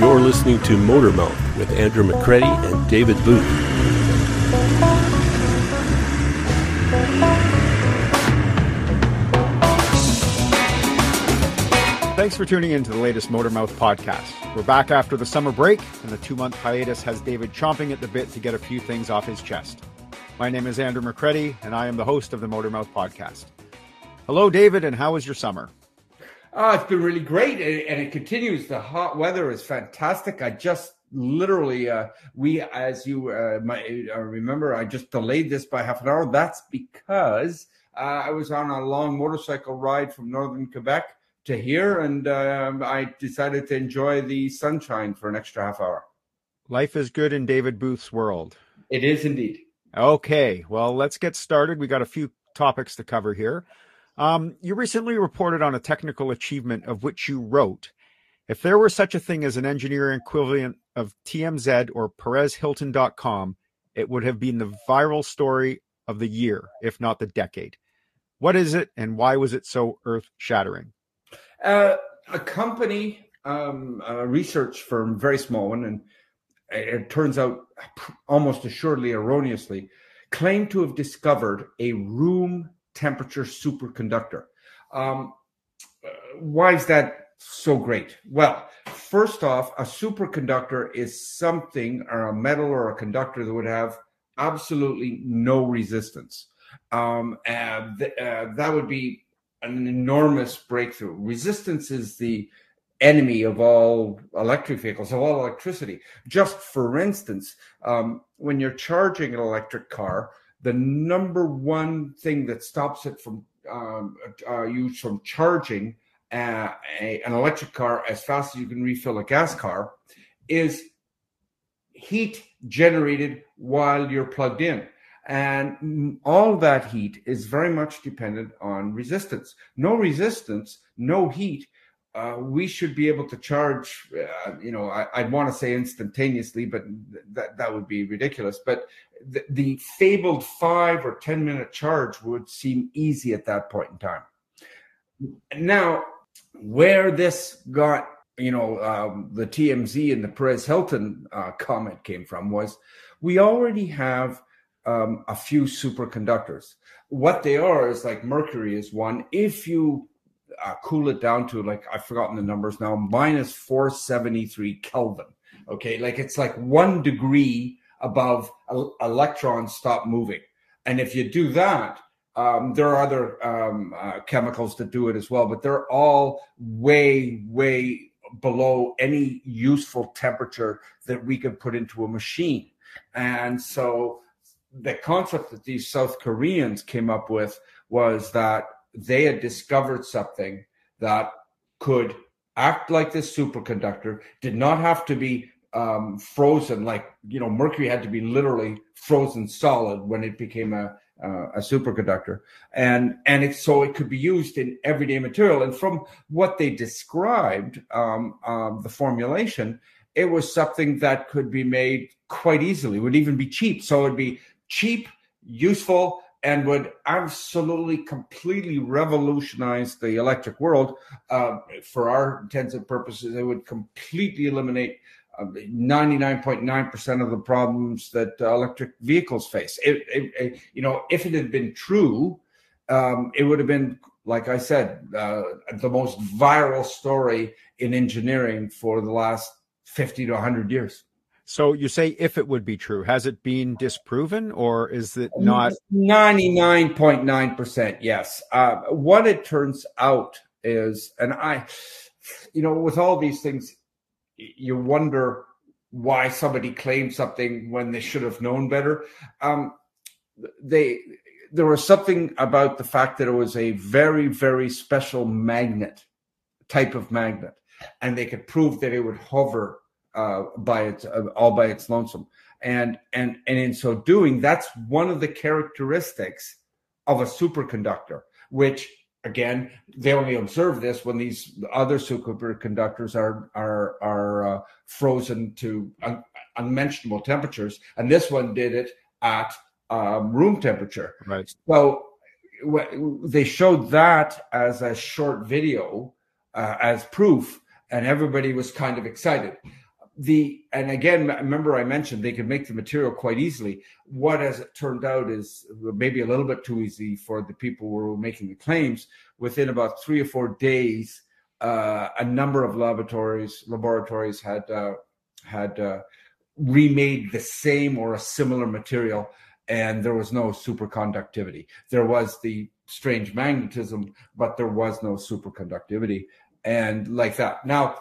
You're listening to Motor Mouth with Andrew McCready and David Booth. Thanks for tuning in to the latest Motor Mouth podcast. We're back after the summer break, and the two month hiatus has David chomping at the bit to get a few things off his chest. My name is Andrew McCready, and I am the host of the Motor Mouth podcast. Hello, David, and how was your summer? Oh, it's been really great, and it continues. The hot weather is fantastic. I just literally, uh, we, as you uh, might uh, remember, I just delayed this by half an hour. That's because uh, I was on a long motorcycle ride from northern Quebec to here, and um, I decided to enjoy the sunshine for an extra half hour. Life is good in David Booth's world. It is indeed. Okay, well, let's get started. We got a few topics to cover here. Um, you recently reported on a technical achievement of which you wrote. If there were such a thing as an engineering equivalent of TMZ or PerezHilton.com, it would have been the viral story of the year, if not the decade. What is it, and why was it so earth shattering? Uh, a company, um, a research firm, very small one, and it turns out almost assuredly erroneously, claimed to have discovered a room temperature superconductor. Um, why is that so great? Well, first off, a superconductor is something or a metal or a conductor that would have absolutely no resistance. Um, th- uh, that would be an enormous breakthrough. Resistance is the enemy of all electric vehicles, of all electricity. Just for instance, um, when you're charging an electric car, the number one thing that stops it from um, uh, you from charging uh, a, an electric car as fast as you can refill a gas car is heat generated while you're plugged in. And all that heat is very much dependent on resistance. No resistance, no heat. Uh, we should be able to charge, uh, you know, I, would want to say instantaneously, but th- that, that would be ridiculous. But the, the fabled five or 10 minute charge would seem easy at that point in time. Now, where this got, you know, um, the TMZ and the Perez Hilton uh, comment came from was we already have um, a few superconductors. What they are is like mercury is one. If you uh, cool it down to like I've forgotten the numbers now, minus 473 Kelvin. Okay, like it's like one degree above electrons stop moving. And if you do that, um, there are other um, uh, chemicals that do it as well, but they're all way, way below any useful temperature that we can put into a machine. And so the concept that these South Koreans came up with was that they had discovered something that could act like this superconductor, did not have to be um, frozen, like, you know, mercury had to be literally frozen solid when it became a, uh, a superconductor. And, and it, so it could be used in everyday material. And from what they described, um, um, the formulation, it was something that could be made quite easily, would even be cheap. So it would be cheap, useful, and would absolutely completely revolutionize the electric world. Uh, for our intents and purposes, it would completely eliminate 99.9% uh, of the problems that uh, electric vehicles face. It, it, it, you know, if it had been true, um, it would have been, like I said, uh, the most viral story in engineering for the last 50 to 100 years. So you say if it would be true, has it been disproven or is it not? 99.9% yes. Uh, what it turns out is, and I, you know, with all these things, you wonder why somebody claimed something when they should have known better. Um, they there was something about the fact that it was a very very special magnet type of magnet, and they could prove that it would hover uh, by its uh, all by its lonesome. And and and in so doing, that's one of the characteristics of a superconductor, which again, they only observe this when these other superconductors are are are uh, frozen to un- unmentionable temperatures, and this one did it at um, room temperature. Right. So w- they showed that as a short video uh, as proof, and everybody was kind of excited. The and again remember i mentioned they could make the material quite easily. What as it turned out is maybe a little bit too easy for the people who were making the claims. Within about three or four days uh, a number of laboratories laboratories had uh, had uh, remade the same or a similar material and there was no superconductivity. There was the strange magnetism but there was no superconductivity and like that. Now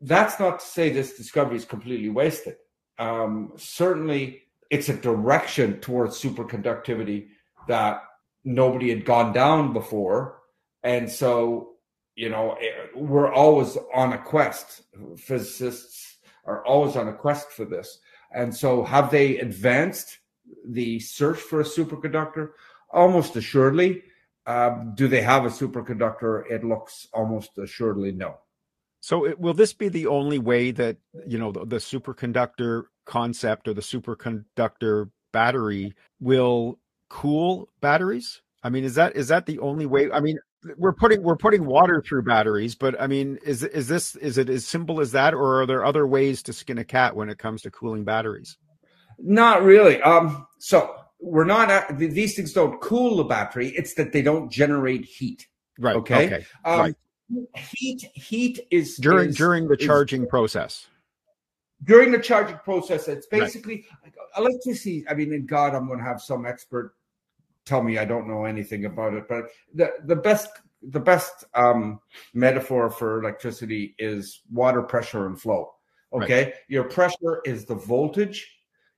that's not to say this discovery is completely wasted. Um, certainly, it's a direction towards superconductivity that nobody had gone down before. And so, you know, eh, we're always on a quest. Physicists are always on a quest for this. And so, have they advanced the search for a superconductor? Almost assuredly. Uh, do they have a superconductor? It looks almost assuredly no. So, it, will this be the only way that you know the, the superconductor concept or the superconductor battery will cool batteries? I mean, is that is that the only way? I mean, we're putting we're putting water through batteries, but I mean, is is this is it as simple as that, or are there other ways to skin a cat when it comes to cooling batteries? Not really. Um, so we're not these things don't cool the battery. It's that they don't generate heat. Right. Okay. okay. Um, right heat heat is during is, during the is, charging process during the charging process it's basically right. electricity i mean in god i'm going to have some expert tell me i don't know anything about it but the the best the best um, metaphor for electricity is water pressure and flow okay right. your pressure is the voltage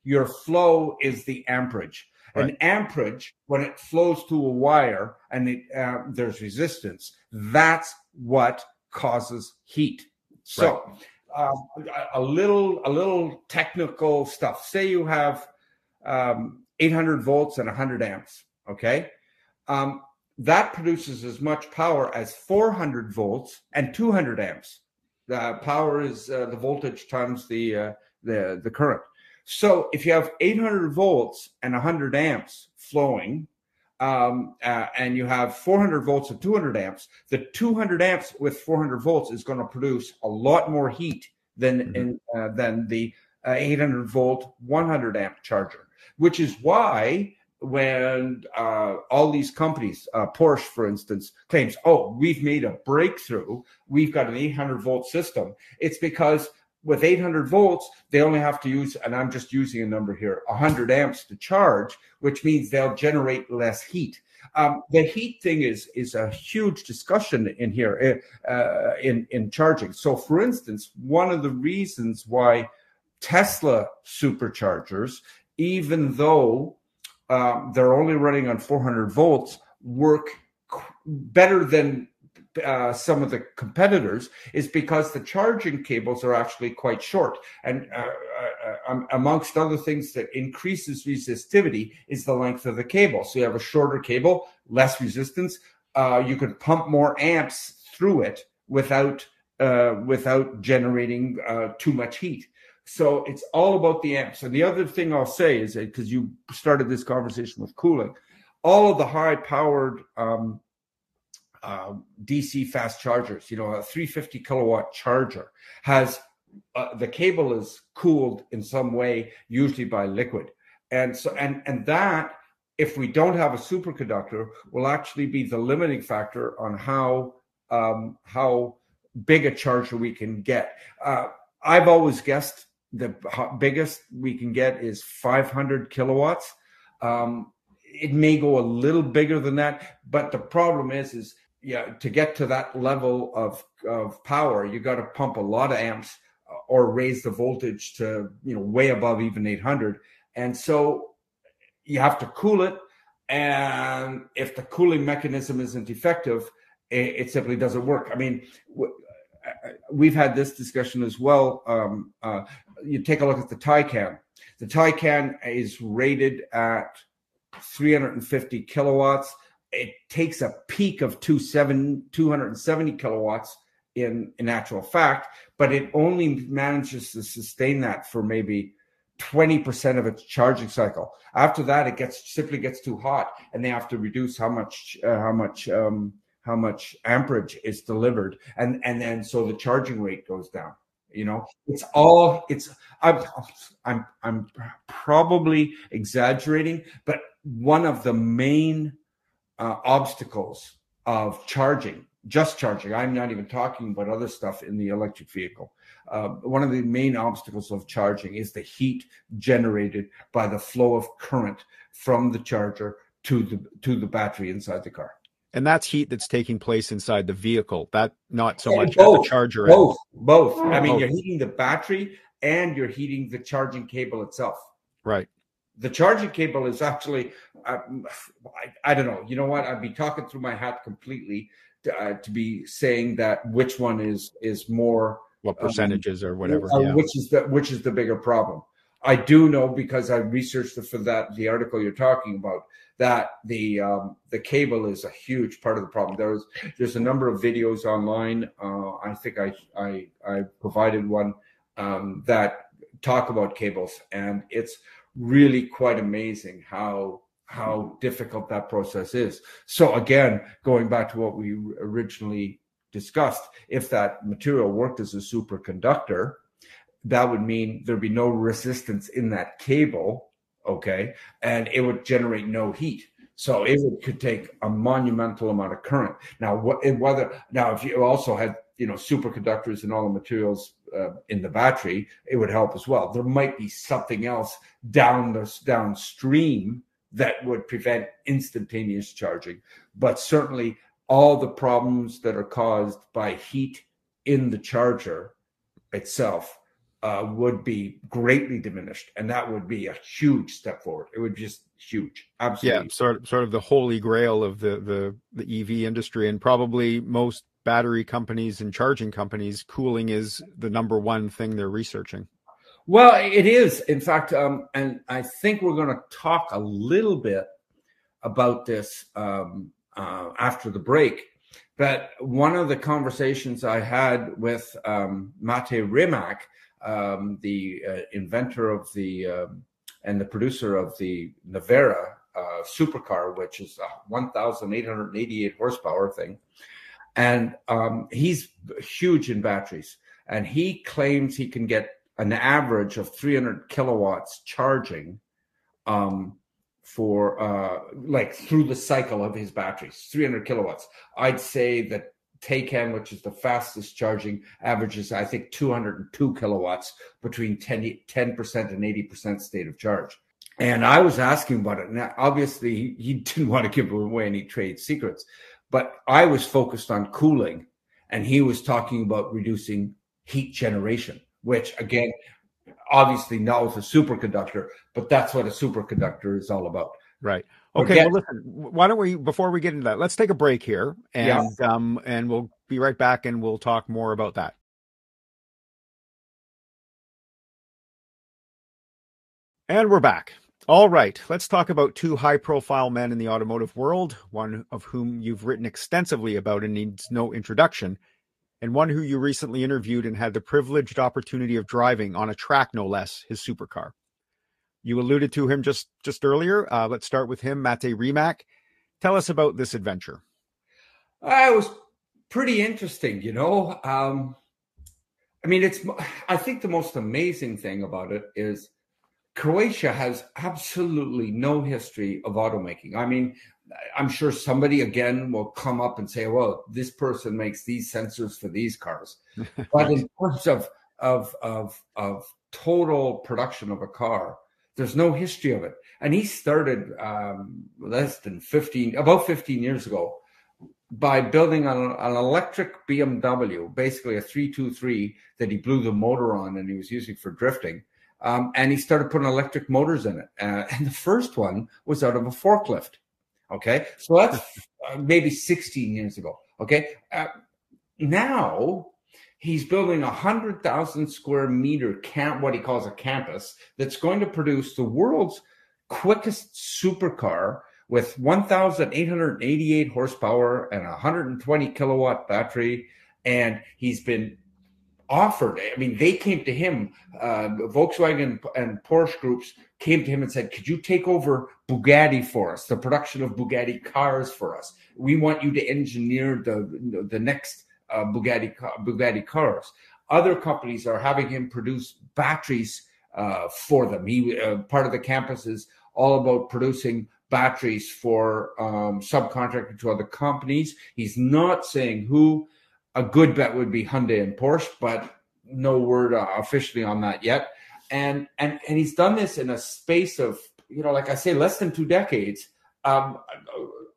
your flow is the amperage Right. An amperage, when it flows through a wire and it, uh, there's resistance, that's what causes heat. So, right. um, a, a, little, a little technical stuff. Say you have um, 800 volts and 100 amps. Okay, um, that produces as much power as 400 volts and 200 amps. The power is uh, the voltage times the uh, the the current. So if you have 800 volts and 100 amps flowing, um, uh, and you have 400 volts of 200 amps, the 200 amps with 400 volts is going to produce a lot more heat than mm-hmm. in, uh, than the uh, 800 volt 100 amp charger. Which is why when uh, all these companies, uh, Porsche, for instance, claims, "Oh, we've made a breakthrough. We've got an 800 volt system," it's because with 800 volts, they only have to use, and I'm just using a number here, 100 amps to charge, which means they'll generate less heat. Um, the heat thing is is a huge discussion in here uh, uh, in in charging. So, for instance, one of the reasons why Tesla superchargers, even though um, they're only running on 400 volts, work better than uh, some of the competitors is because the charging cables are actually quite short. And uh, uh, um, amongst other things that increases resistivity is the length of the cable. So you have a shorter cable, less resistance. Uh, you can pump more amps through it without uh, without generating uh, too much heat. So it's all about the amps. And the other thing I'll say is because you started this conversation with cooling, all of the high powered um, uh, DC fast chargers. You know, a 350 kilowatt charger has uh, the cable is cooled in some way, usually by liquid, and so and and that if we don't have a superconductor will actually be the limiting factor on how um, how big a charger we can get. Uh, I've always guessed the biggest we can get is 500 kilowatts. Um, it may go a little bigger than that, but the problem is, is yeah, to get to that level of of power, you got to pump a lot of amps uh, or raise the voltage to you know way above even 800, and so you have to cool it. And if the cooling mechanism isn't effective, it, it simply doesn't work. I mean, uh, we've had this discussion as well. Um, uh, you take a look at the Taycan. The Taycan is rated at 350 kilowatts it takes a peak of 270 kilowatts in, in actual fact, but it only manages to sustain that for maybe 20% of its charging cycle. After that, it gets simply gets too hot, and they have to reduce how much uh, how much um, how much amperage is delivered, and and then so the charging rate goes down. You know, it's all it's. I'm I'm I'm probably exaggerating, but one of the main uh, obstacles of charging, just charging. I'm not even talking about other stuff in the electric vehicle. Uh, one of the main obstacles of charging is the heat generated by the flow of current from the charger to the to the battery inside the car. And that's heat that's taking place inside the vehicle. That not so And much at the charger. end. Both, both. I mean, Both. you're heating the battery and you're heating the charging cable itself. Right. The charging cable is actually, um, I, I don't know. You know what? I'd be talking through my hat completely to, uh, to be saying that which one is is more What percentages or whatever. uh, yeah. which is the which is the bigger problem. I do know because I researched for that the article you're talking about that the um, the cable is a huge part of the problem. There's there's a number of videos online. Uh, I think I I, I provided one um, that talk about cables, and it's really quite amazing how how difficult that process is. So again, going back to what we originally discussed, if that material worked as a superconductor, that would mean there'd be no resistance in that cable, okay, and it would generate no heat. So it could take a monumental amount of current. Now, what whether now if you also had you know superconductors and all the materials uh, in the battery, it would help as well. There might be something else down the downstream that would prevent instantaneous charging, but certainly all the problems that are caused by heat in the charger itself uh, would be greatly diminished, and that would be a huge step forward. It would just huge, absolutely. yeah, sort of sort of the holy grail of the the the EV industry and probably most battery companies and charging companies cooling is the number one thing they're researching. Well, it is, in fact, um, and I think we're going to talk a little bit about this um, uh, after the break. But one of the conversations I had with um, Mate Rimac, um, the uh, inventor of the um, and the producer of the Nevera uh, supercar, which is a 1,888 horsepower thing, and um, he's huge in batteries, and he claims he can get an average of 300 kilowatts charging um, for uh, like through the cycle of his batteries, 300 kilowatts. I'd say that Taycan, which is the fastest charging, averages I think 202 kilowatts between 10 10% and 80 percent state of charge. And I was asking about it. Now, obviously, he, he didn't want to give away any trade secrets, but I was focused on cooling, and he was talking about reducing heat generation, which again, obviously not with a superconductor, but that's what a superconductor is all about. Right. Okay. Forget- Well, listen. Why don't we before we get into that, let's take a break here, and um, and we'll be right back, and we'll talk more about that. And we're back. All right, let's talk about two high profile men in the automotive world, one of whom you've written extensively about and needs no introduction, and one who you recently interviewed and had the privileged opportunity of driving on a track, no less, his supercar. You alluded to him just just earlier. Uh, let's start with him, Mate Rimac. Tell us about this adventure. Uh, it was pretty interesting, you know. Um, I mean, it's. I think the most amazing thing about it is Croatia has absolutely no history of automaking. I mean, I'm sure somebody again will come up and say, "Well, this person makes these sensors for these cars," but in terms of of of of total production of a car, there's no history of it. And he started um, less than 15, about 15 years ago, by building an, an electric BMW, basically a 323 that he blew the motor on and he was using for drifting. Um, and he started putting electric motors in it. Uh, and the first one was out of a forklift. Okay. So that's uh, maybe 16 years ago. Okay. Uh, now he's building a hundred thousand square meter camp, what he calls a campus, that's going to produce the world's quickest supercar with 1,888 horsepower and a 120 kilowatt battery. And he's been offered. I mean, they came to him. Uh, Volkswagen and Porsche groups came to him and said, "Could you take over Bugatti for us? The production of Bugatti cars for us. We want you to engineer the the next." uh, Bugatti Bugatti cars. Other companies are having him produce batteries uh, for them. He uh, part of the campus is all about producing batteries for um, subcontracted to other companies. He's not saying who. A good bet would be Hyundai and Porsche, but no word uh, officially on that yet. And and and he's done this in a space of you know, like I say, less than two decades, um,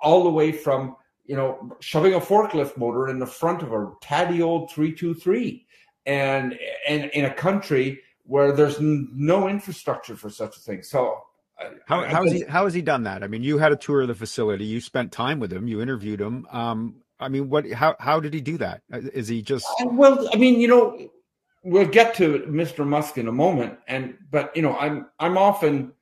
all the way from you know shoving a forklift motor in the front of a tatty old three two three, and and in a country where there's no infrastructure for such a thing. So how, how has he how has he done that? I mean, you had a tour of the facility, you spent time with him, you interviewed him. Um, I mean, what how how did he do that? Uh, he just uh, well? I mean, you know, we'll get to Mr. Musk in a moment, and but you know, I'm I'm often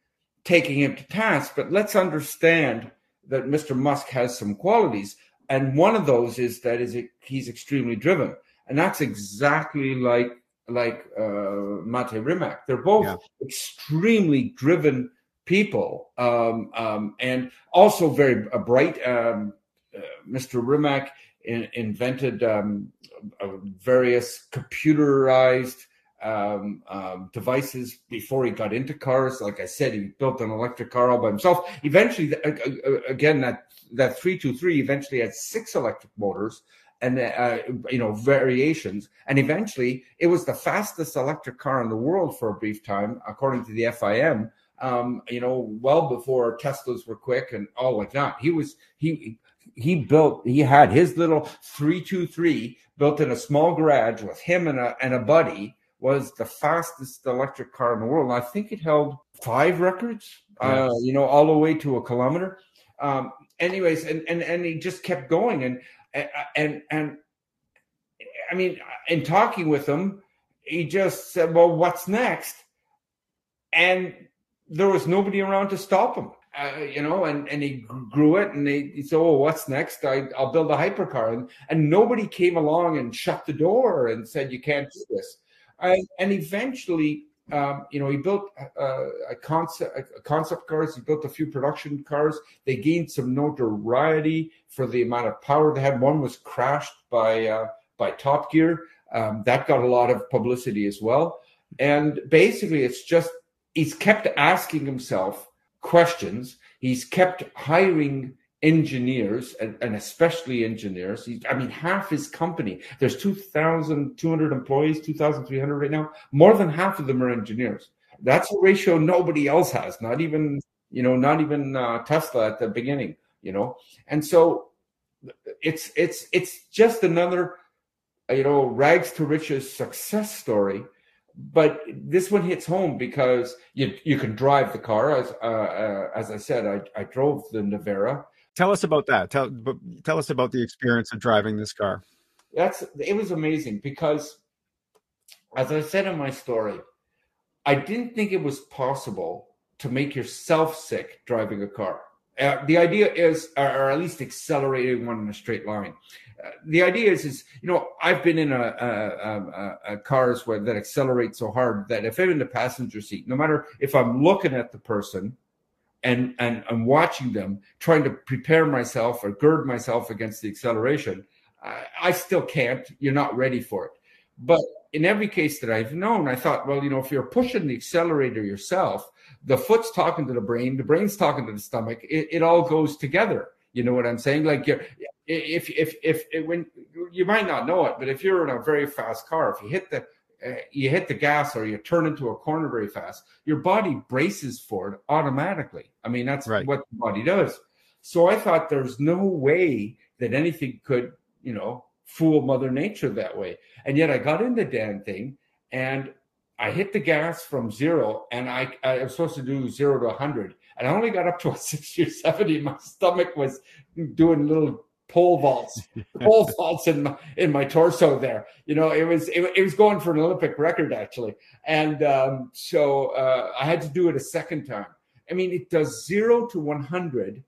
taking him to task, but let's understand that Mr. Musk has some qualities, and one of those is that is he's extremely driven, and that's exactly like like uh, Mate Rimac. They're both yeah. extremely driven people, um, um, and also very uh, bright. Um, Mr. Rimac in, invented um, various computerized um, um, devices before he got into cars. Like I said, he built an electric car all by himself. Eventually, again, that that three two three eventually had six electric motors and uh, you know variations and eventually it was the fastest electric car in the world for a brief time according to the fim um, you know, well before Teslas were quick and all like that. He was he he built he had his little 323 built in a small garage with him and a and a buddy was the fastest electric car in the world. And I think it held five records, uh, yes. uh, you know, all the way to a kilometer. Um, anyways, and, and and he just kept going and and and I mean, in talking with him, he just said, "Well, what's next?" And there was nobody around to stop him. Uh, you know, and, and he grew it and they, he said, Oh, what's next? I, will build a hypercar. And, and nobody came along and shut the door and said, You can't do this. and eventually, um, you know, he built uh, a concept, a concept cars. He built a few production cars. They gained some notoriety for the amount of power they had. One was crashed by uh, by Top Gear. Um, that got a lot of publicity as well. And basically, it's just he's kept asking himself questions. He's kept hiring engineers and, and especially engineers. He, I mean, half his company, there's 2,200 employees, 2,300 right now. More than half of them are engineers. That's a ratio nobody else has, not even, you know, not even uh, Tesla at the beginning, you know? And so it's, it's, it's just another, you know, rags to riches success story but this one hits home because you you can drive the car as uh, uh, as I said I, I drove the Nevera. Tell us about that. Tell tell us about the experience of driving this car. That's it was amazing because as I said in my story, I didn't think it was possible to make yourself sick driving a car. Uh, the idea is, or at least accelerating one in a straight line the idea is, is you know, I've been in a, a, a, a, cars where that accelerate so hard that if I'm in the passenger seat, no matter if I'm looking at the person and and I'm watching them, trying to prepare myself or gird myself against the acceleration, I, I still can't. You're not ready for it. But in every case that I've known, I thought, well, you know, if you're pushing the accelerator yourself, the foot's talking to the brain, the brain's talking to the stomach. It, it all goes together. You know what I'm saying? Like you're, if, if if if when you might not know it, but if you're in a very fast car, if you hit the uh, you hit the gas or you turn into a corner very fast, your body braces for it automatically. I mean, that's right. what the body does. So I thought there's no way that anything could, you know, fool Mother Nature that way. And yet I got in the damn thing and I hit the gas from zero and I, I was supposed to do zero to 100. And I only got up to a 60 or 70. My stomach was doing little pole vaults, pole vaults in my, in my torso there. You know, it was it, it was going for an Olympic record actually, and um, so uh, I had to do it a second time. I mean, it does zero to one hundred.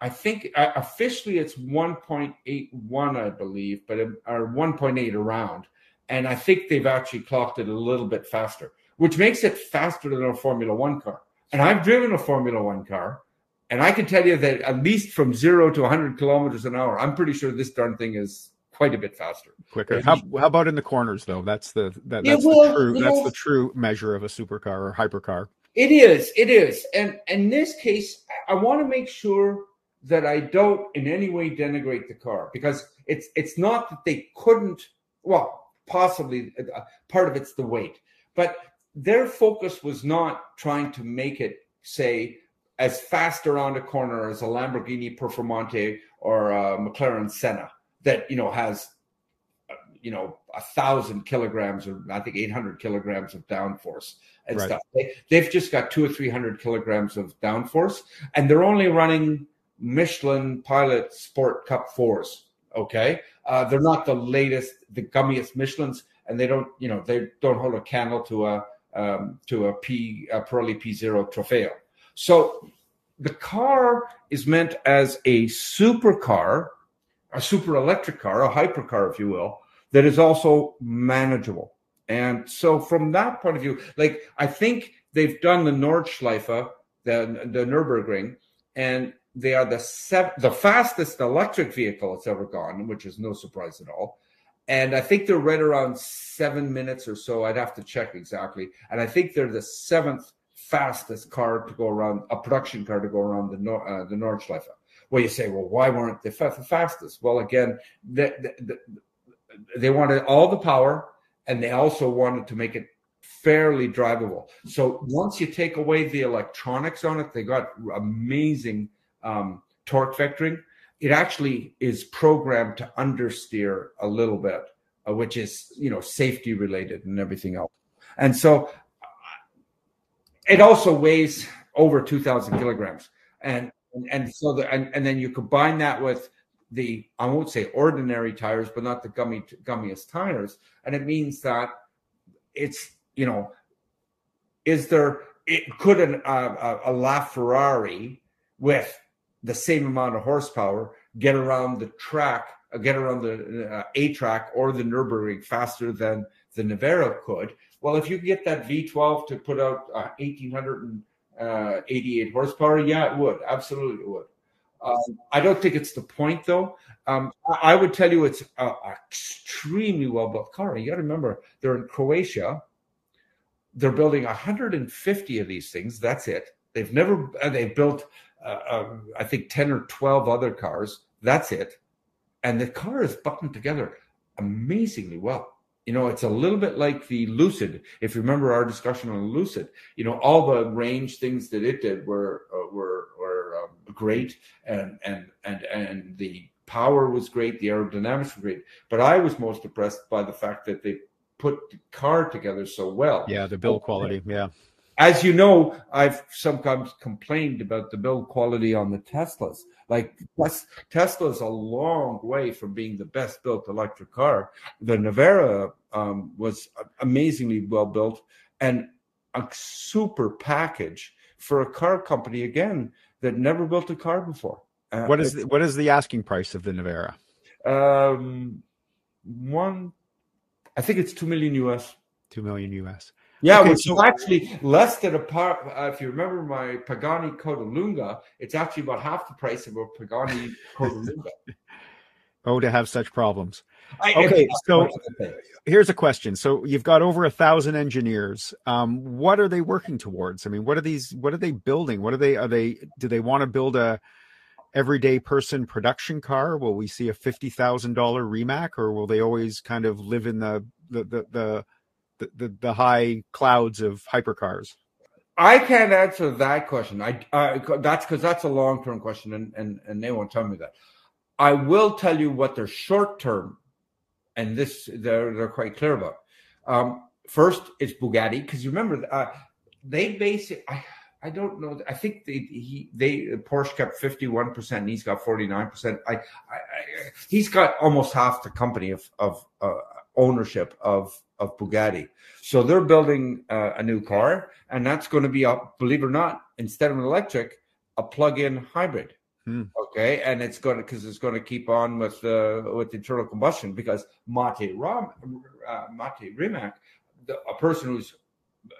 I think uh, officially it's one point eight one, I believe, but um, or one point eight around, and I think they've actually clocked it a little bit faster, which makes it faster than a Formula One car. And I've driven a Formula One car and I can tell you that at least from zero to 100 kilometers an hour, I'm pretty sure this darn thing is quite a bit faster. Quicker. How, how about in the corners though? That's the that, Yeah, that's well, the true that's know- the true measure of a supercar or hypercar. It is. It is. And in this case, I want to make sure that I don't in any way denigrate the car because it's it's not that they couldn't. Well, possibly uh, part of it's the weight, but their focus was not trying to make it say as fast around a corner as a Lamborghini Performante or a McLaren Senna that you know has you know a thousand kilograms or I think eight hundred kilograms of downforce and Right. stuff. They, they've just got two or three hundred kilograms of downforce, and they're only running Michelin Pilot Sport Cup fours. Okay, uh, they're not the latest, the gummiest Michelins, and they don't, you know, they don't hold a candle to a um, to a P a Pirelli P Zero Trofeo. So the car is meant as a supercar, a super electric car, a hypercar, if you will, that is also manageable. And so, from that point of view, like I think they've done the Nordschleife, the the Nurburgring, and they are the sev- the fastest electric vehicle that's ever gone, which is no surprise at all. And I think they're right around seven minutes or so. I'd have to check exactly. And I think they're the seventh fastest car to go around, a production car to go around the Nor- uh, the Nordschleife. Well, you say, well, why weren't they fa- the fastest? Well, again, the, the, the, they wanted all the power, and they also wanted to make it fairly drivable. So once you take away the electronics on it, they got amazing um, torque vectoring. It actually is programmed to understeer a little bit, uh, which is you know safety related and everything else. And so it also weighs over 2,000 kilograms, and and so the and, and then you combine that with the I won't say ordinary tires, but not the gummy gummiest tires, and it means that it's you know, is there it could an uh, a, LaFerrari with the same amount of horsepower get around the track, get around the uh, A track or the Nurburgring faster than the Nevera could? Well, if you get that V12 to put out uh, 1888 horsepower, yeah, it would. Absolutely, it would. Um, I don't think it's the point, though. Um, I, I would tell you it's an extremely well built car. You got to remember, they're in Croatia. They're building 150 of these things. That's it. They've never, uh, they've built, uh, um, I think, 10 or 12 other cars. That's it. And the car is buttoned together amazingly well. You know, it's a little bit like the Lucid. If you remember our discussion on the Lucid, you know, all the range things that it did were uh, were were um, great, and and and and the power was great, the aerodynamics were great. But I was most impressed by the fact that they put the car together so well. Yeah, the build quality. Yeah. As you know, I've sometimes complained about the build quality on the Teslas. Like Tes- Tesla's a long way from being the best built electric car. The Nevera um, was amazingly well built and a super package for a car company again that never built a car before. Uh, What is the, what is the asking price of the Nevera? um, one? I think it's two million US. Two million US. Yeah, Okay, which so- is actually less than a part. Uh, if you remember my Pagani Codalunga, it's actually about half the price of a Pagani Codalunga. Oh, to have such problems. I- Okay, it's- so- Here's a question. So you've got over a thousand engineers. Um, what are they working towards? I mean, what are these? What are they building? What are they? Are they? Do they want to build a everyday person production car? Will we see a fifty thousand dollar Rimac, or will they always kind of live in the the the the the, the, the high clouds of hypercars? I can't answer that question. I uh, that's because that's a long term question, and, and and they won't tell me that. I will tell you what their short term, and this they're they're quite clear about. Um, first, it's Bugatti because you remember uh, they base. I I don't know. I think they he they Porsche kept fifty one percent, and he's got forty nine percent. I he's got almost half the company of of uh, ownership of of Bugatti. So they're building uh, a new car, and that's going to be a believe it or not, instead of an electric, a plug-in hybrid. Hmm. Okay, and it's going to because it's going to keep on with uh, with internal combustion because Mate Ram, uh, Mate Rimac, the, a person who's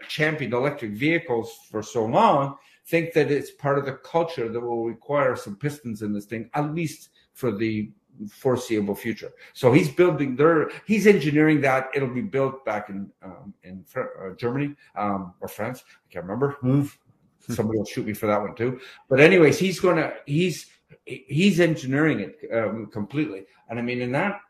championed electric vehicles for so long, think that it's part of the culture that will require some pistons in this thing, at least for the foreseeable future. So he's building there. He's engineering that. It'll be built back in um, in uh, Germany um, or France. I can't remember. Somebody will shoot me for that one too. But anyways, he's gonna he's he's engineering it um, completely. And I mean, and that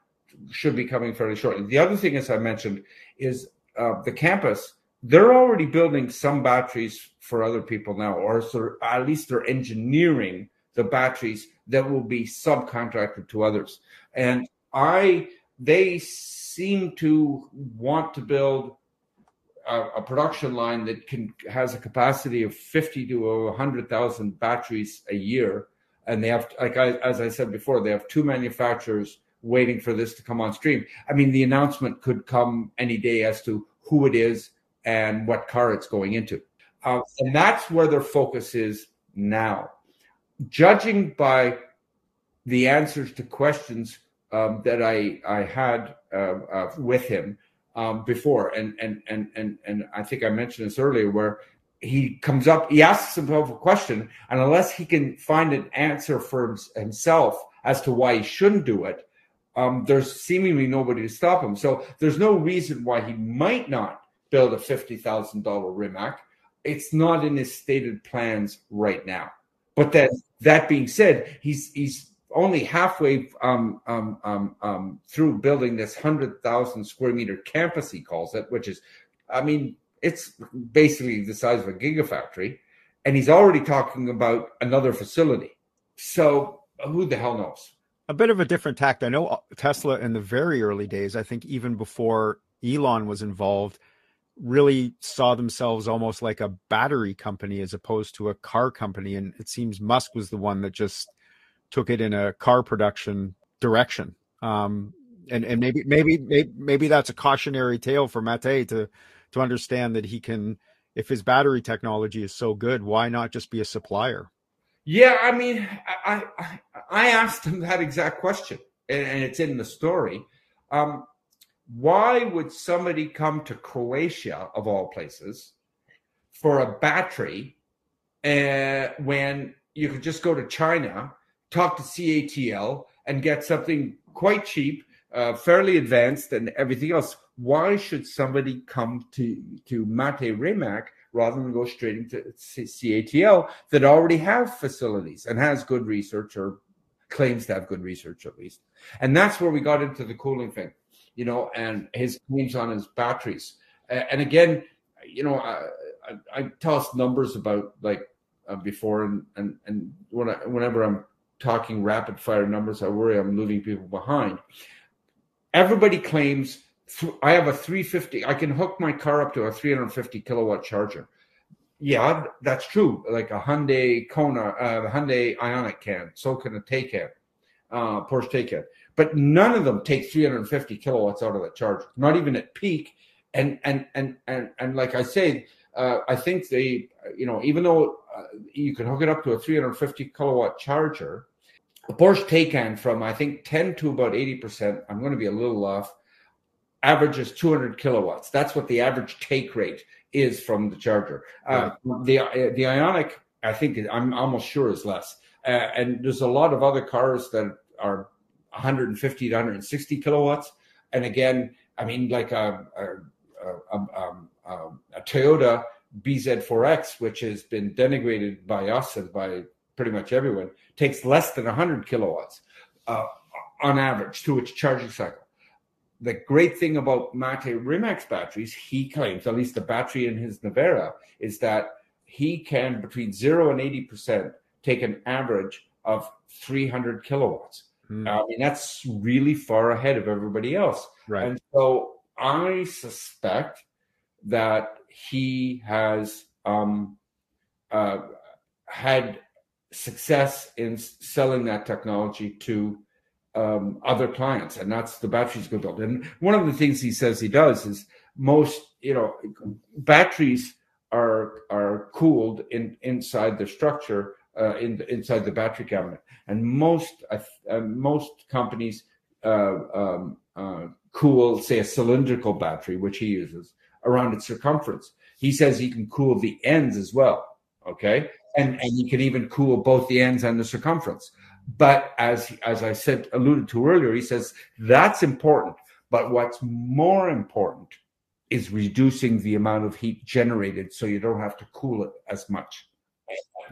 should be coming fairly shortly. The other thing, as I mentioned, is uh, the campus. They're already building some batteries for other people now, or so at least they're engineering the batteries that will be subcontracted to others. And I, they seem to want to build a, a production line that can has a capacity of fifty to hundred thousand batteries a year. And they have, like I, as I said before, they have two manufacturers waiting for this to come on stream. I mean, the announcement could come any day as to who it is and what car it's going into. Uh, and that's where their focus is now judging by the answers to questions um, that I I had uh, uh, with him um, before, and and and and and I think I mentioned this earlier, where he comes up, he asks himself a question, and unless he can find an answer for himself as to why he shouldn't do it, um, there's seemingly nobody to stop him. So there's no reason why he might not build a fifty thousand dollar Rimac. It's not in his stated plans right now. But that that being said, he's he's only halfway um, um, um, um through building this hundred thousand square meter campus. He calls it, which is, I mean, it's basically the size of a gigafactory, and he's already talking about another facility. So who the hell knows? A bit of a different tact. I know Tesla in the very early days. I think even before Elon was involved really saw themselves almost like a battery company as opposed to a car company. And it seems Musk was the one that just took it in a car production direction. Um, and and maybe, maybe maybe maybe that's a cautionary tale for Mate to to understand that he can, if his battery technology is so good, why not just be a supplier? Yeah, I mean, I I, I asked him that exact question, and, and it's in the story. Um, why would somebody come to Croatia, of all places, for a battery uh, when you could just go to China, talk to CATL, and get something quite cheap, uh, fairly advanced, and everything else? Why should somebody come to, to Mate Rimac rather than go straight into CATL that already have facilities and has good research or claims to have good research at least? And that's where we got into the cooling thing you know, and his claims on his batteries. And again, you know, I, I, I toss numbers about like uh, before, and and and when I, whenever I'm talking rapid fire numbers, I worry I'm leaving people behind. Everybody claims th- I have a 350. I can hook my car up to a 350 kilowatt charger. Yeah, that's true. Like a Hyundai Kona, uh, Hyundai Ioniq can, so can a Taycan, uh, Porsche Taycan but none of them take 350 kilowatts out of the charger, not even at peak. And and and and and like I say, uh, I think they, you know, even though uh, you can hook it up to a 350 kilowatt charger, a Porsche Taycan from I think 10 to about 80 percent. I'm going to be a little off. Averages 200 kilowatts. That's what the average take rate is from the charger. Uh, the uh, the Ioniq, I think, I'm almost sure is less. Uh, and there's a lot of other cars that are 150 to 160 kilowatts. And again, I mean, like a, a, a, um, a Toyota BZ4X, which has been denigrated by us and by pretty much everyone, takes less than 100 kilowatts uh, on average to its charging cycle. The great thing about Mate Rimac batteries, he claims, at least the battery in his Nevera, is that he can, between zero and 80%, take an average of 300 kilowatts. Mm. I mean, that's really far ahead of everybody else. Right. And so I suspect that he has um, uh, had success in selling that technology to um, other clients, and that's the batteries go built. And one of the things he says he does is most, you know, batteries are are cooled in inside the structure uh, in inside the battery cabinet. And most uh, uh, most companies uh, um, uh, cool, say, a cylindrical battery, which he uses, around its circumference. He says he can cool the ends as well. Okay, and and he can even cool both the ends and the circumference. But as as I said, alluded to earlier, he says that's important. But what's more important is reducing the amount of heat generated, so you don't have to cool it as much.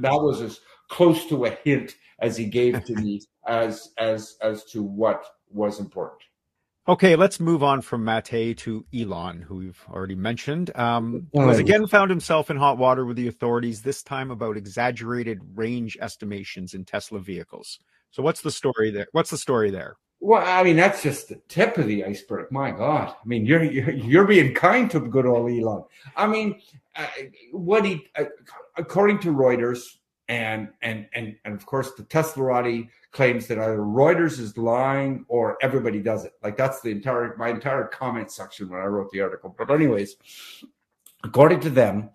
That was as close to a hint as he gave to me as as as to what was important. Okay, let's move on from Mate to Elon, who we've already mentioned. Um, who has again found himself in hot water with the authorities, this time about exaggerated range estimations in Tesla vehicles. So, what's the story there? What's the story there? Well, I mean, that's just the tip of the iceberg. My God, I mean, you're you're, you're being kind to good old Elon. I mean, uh, what he, uh, according to Reuters, and and and and of course, the Teslarati claims that either Reuters is lying or everybody does it. Like that's the entire my entire comment section when I wrote the article. But anyways, according to them,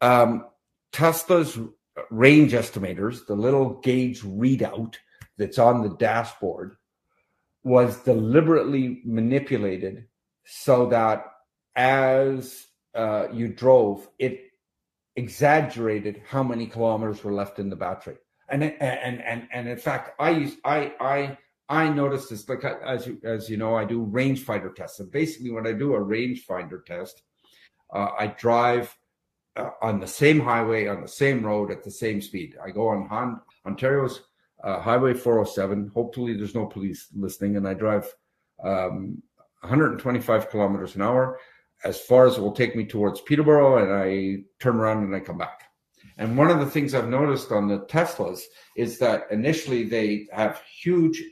um, Tesla's range estimators, the little gauge readout that's on the dashboard, was deliberately manipulated so that as uh, you drove, it exaggerated how many kilometers were left in the battery and and and and in fact, I use I I I noticed this like as you as you know, I do rangefinder tests. And basically, when I do a rangefinder test, uh, I drive uh, on the same highway on the same road at the same speed. I go on Han, Ontario's uh, Highway 407. Hopefully, there's no police listening, and I drive um, 125 kilometers an hour as far as it will take me towards Peterborough, and I turn around and I come back. And one of the things I've noticed on the Teslas is that initially they have huge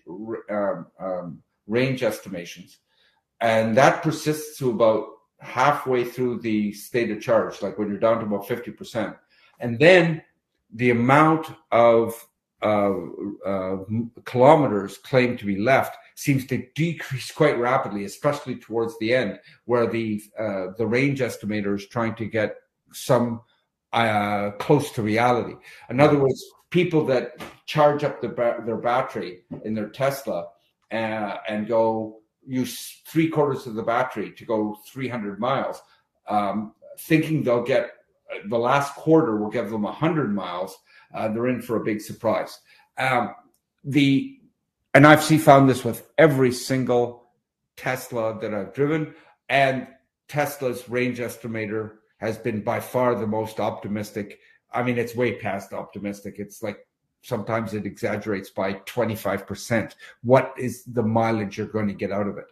um, um, range estimations, and that persists to about halfway through the state of charge, like when you're down to about 50%. And then the amount of uh, uh, kilometers claimed to be left seems to decrease quite rapidly, especially towards the end, where the uh, the range estimator is trying to get some uh, close to reality. In other words, people that charge up the, their battery in their Tesla uh, and go use three quarters of the battery to go 300 miles, um, thinking they'll get the last quarter will give them 100 miles, uh, they're in for a big surprise. Um, the and I've seen found this with every single Tesla that I've driven, and Tesla's range estimator has been by far the most optimistic. I mean, it's way past optimistic. It's like sometimes it exaggerates by 25%. What is the mileage you're going to get out of it?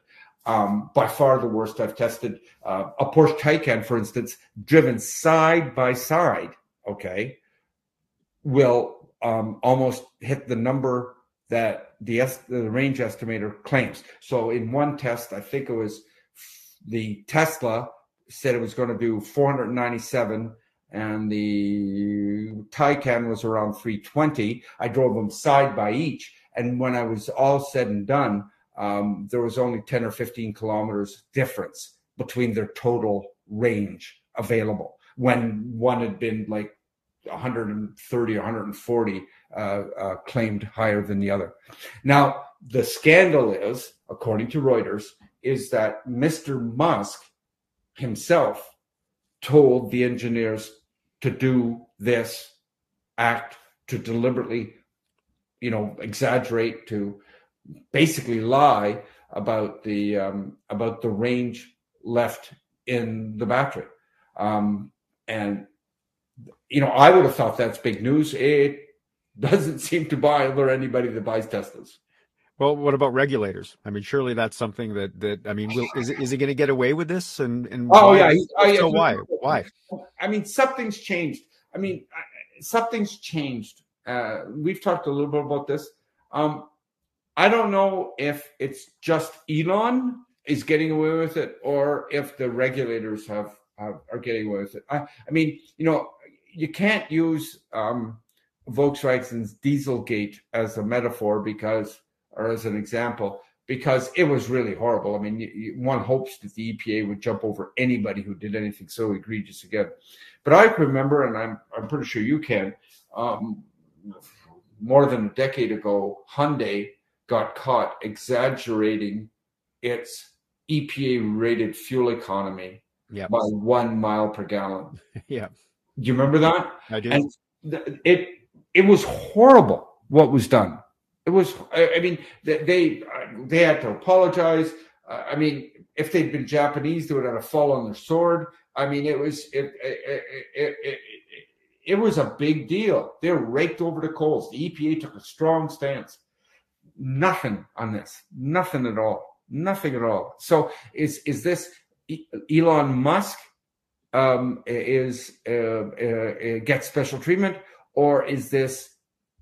Um, by far the worst I've tested. Uh, a Porsche Taycan, for instance, driven side by side, okay, will um, almost hit the number that the, the range estimator claims. So in one test, I think it was the Tesla said it was going to do 497 and the Taycan was around 320. I drove them side by each. And when I was all said and done, um, there was only 10 or 15 kilometers difference between their total range available when one had been like 130 140 uh, uh, claimed higher than the other. Now, the scandal is, according to Reuters, is that Mr. Musk himself told the engineers to do this act to deliberately you know exaggerate to basically lie about the um, about the range left in the battery um, and you know i would have thought that's big news it doesn't seem to bother anybody that buys teslas well, what about regulators? I mean, surely that's something that that I mean, will, is is he going to get away with this? And and oh why? yeah, oh, yeah. so why why? I mean, something's changed. I mean, something's changed. Uh, we've talked a little bit about this. Um, I don't know if it's just Elon is getting away with it, or if the regulators have, have are getting away with it. I, I mean, you know, you can't use um, Volkswagen's Dieselgate as a metaphor because or as an example, because it was really horrible. I mean, you, you, one hopes that the EPA would jump over anybody who did anything so egregious again. But I remember, and I'm I'm pretty sure you can. Um, more than a decade ago, Hyundai got caught exaggerating its EPA rated fuel economy yep. by one mile per gallon. yeah. Do you remember that? I do. And th- it it was horrible what was done It was. I mean, they uh, they had to apologize. Uh, I mean, if they'd been Japanese, they would have fallen on their sword. I mean, it was it it, it, it, it was a big deal. They're raked over the coals. The EPA took a strong stance. Nothing on this. Nothing at all. Nothing at all. So is is this Elon Musk um, is uh, uh, gets special treatment, or is this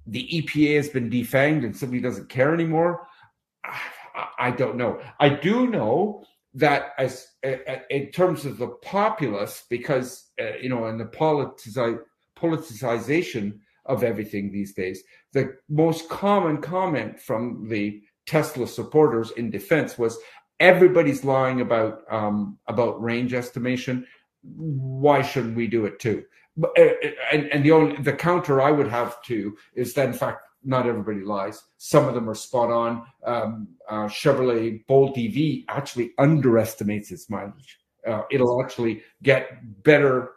the EPA has been defanged and somebody doesn't care anymore? I don't know. I do know that as in terms of the populace, because uh, you know, and the politici- politicization of everything these days, the most common comment from the Tesla supporters in defense was everybody's lying about um, about range estimation. Why shouldn't we do it too? Uh, and, and the only the counter I would have to is that in fact not everybody lies. Some of them are spot on. Um, uh, Chevrolet Bolt EV actually underestimates its mileage. Uh, it'll actually get better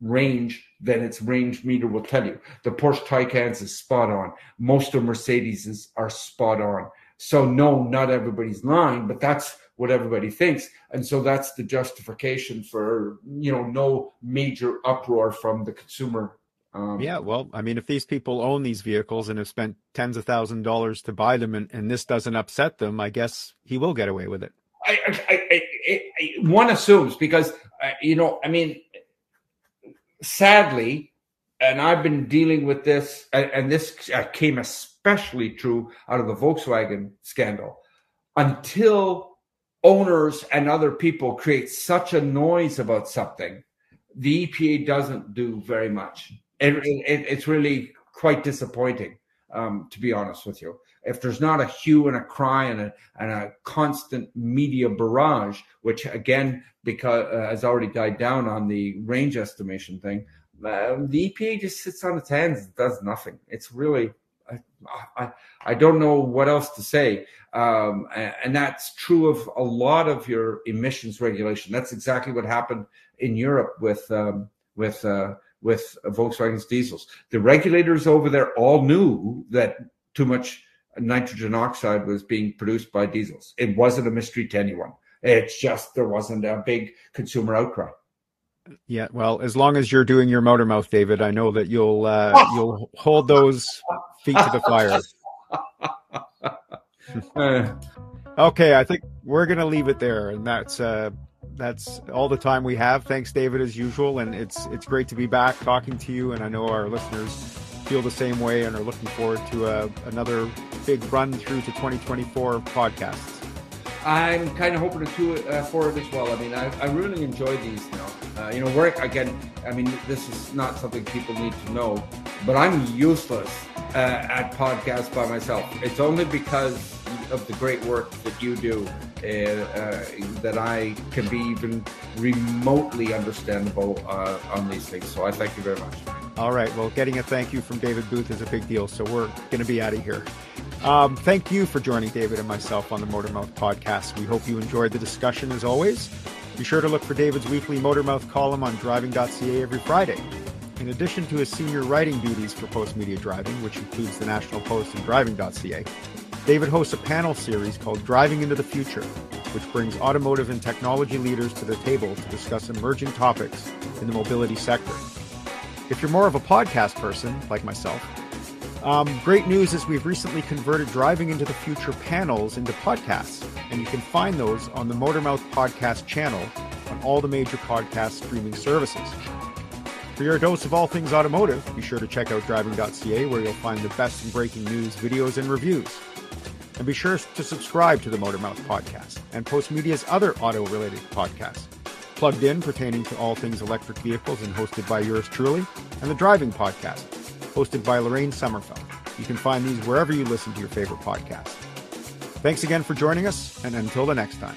range than its range meter will tell you. The Porsche Taycans is spot on. Most of Mercedes are spot on. So no, not everybody's lying, but that's what everybody thinks. And so that's the justification for, you know, no major uproar from the consumer um, yeah, well, I mean, if these people own these vehicles and have spent tens of thousand dollars to buy them, and, and this doesn't upset them, I guess he will get away with it. I, I, I, one assumes because uh, you know, I mean, sadly, and I've been dealing with this, and, and this uh, came especially true out of the Volkswagen scandal. Until owners and other people create such a noise about something, the EPA doesn't do very much it, it, it's really quite disappointing, um, to be honest with you. If there's not a hue and a cry and a, and a constant media barrage, which again, because uh, has already died down on the range estimation thing, um, the EPA just sits on its hands and does nothing. It's really, I, I, I don't know what else to say. Um, and that's true of a lot of your emissions regulation. That's exactly what happened in Europe with, um, with, uh, with Volkswagen's diesels. The regulators over there all knew that too much nitrogen oxide was being produced by diesels. It wasn't a mystery to anyone. It's just there wasn't a big consumer outcry. Yeah, well, as long as you're doing your motor mouth, David, I know that you'll uh, you'll hold those feet to the fire. okay, I think we're gonna leave it there, and that's uh, that's all the time we have. Thanks, David, as usual, and it's it's great to be back talking to you. And I know our listeners feel the same way and are looking forward to uh, another big run through to 2024 podcasts. I'm kind of hoping to do it uh, for it as well. I mean, I, I really enjoy these now. Uh, you know, work again. I mean, this is not something people need to know, but I'm useless uh, at podcasts by myself. It's only because of the great work that you do uh, uh, that I can be even remotely understandable uh, on these things. So I thank you very much. All right. Well, getting a thank you from David Booth is a big deal. So we're going to be out of here. Um, thank you for joining David and myself on the Motormouth podcast. We hope you enjoyed the discussion as always. Be sure to look for David's weekly Motormouth column on driving.ca every Friday. In addition to his senior writing duties for Postmedia Driving, which includes the National Post and driving.ca, David hosts a panel series called Driving into the Future, which brings automotive and technology leaders to the table to discuss emerging topics in the mobility sector. If you're more of a podcast person, like myself, um, great news is we've recently converted Driving into the Future panels into podcasts, and you can find those on the Motormouth Podcast channel on all the major podcast streaming services. For your dose of all things automotive, be sure to check out driving.ca where you'll find the best in breaking news, videos, and reviews. And be sure to subscribe to the Motormouth podcast and Postmedia's other auto related podcasts. Plugged in pertaining to all things electric vehicles and hosted by yours truly, and the Driving Podcast, hosted by Lorraine Sommerfeld. You can find these wherever you listen to your favorite podcasts. Thanks again for joining us, and until the next time.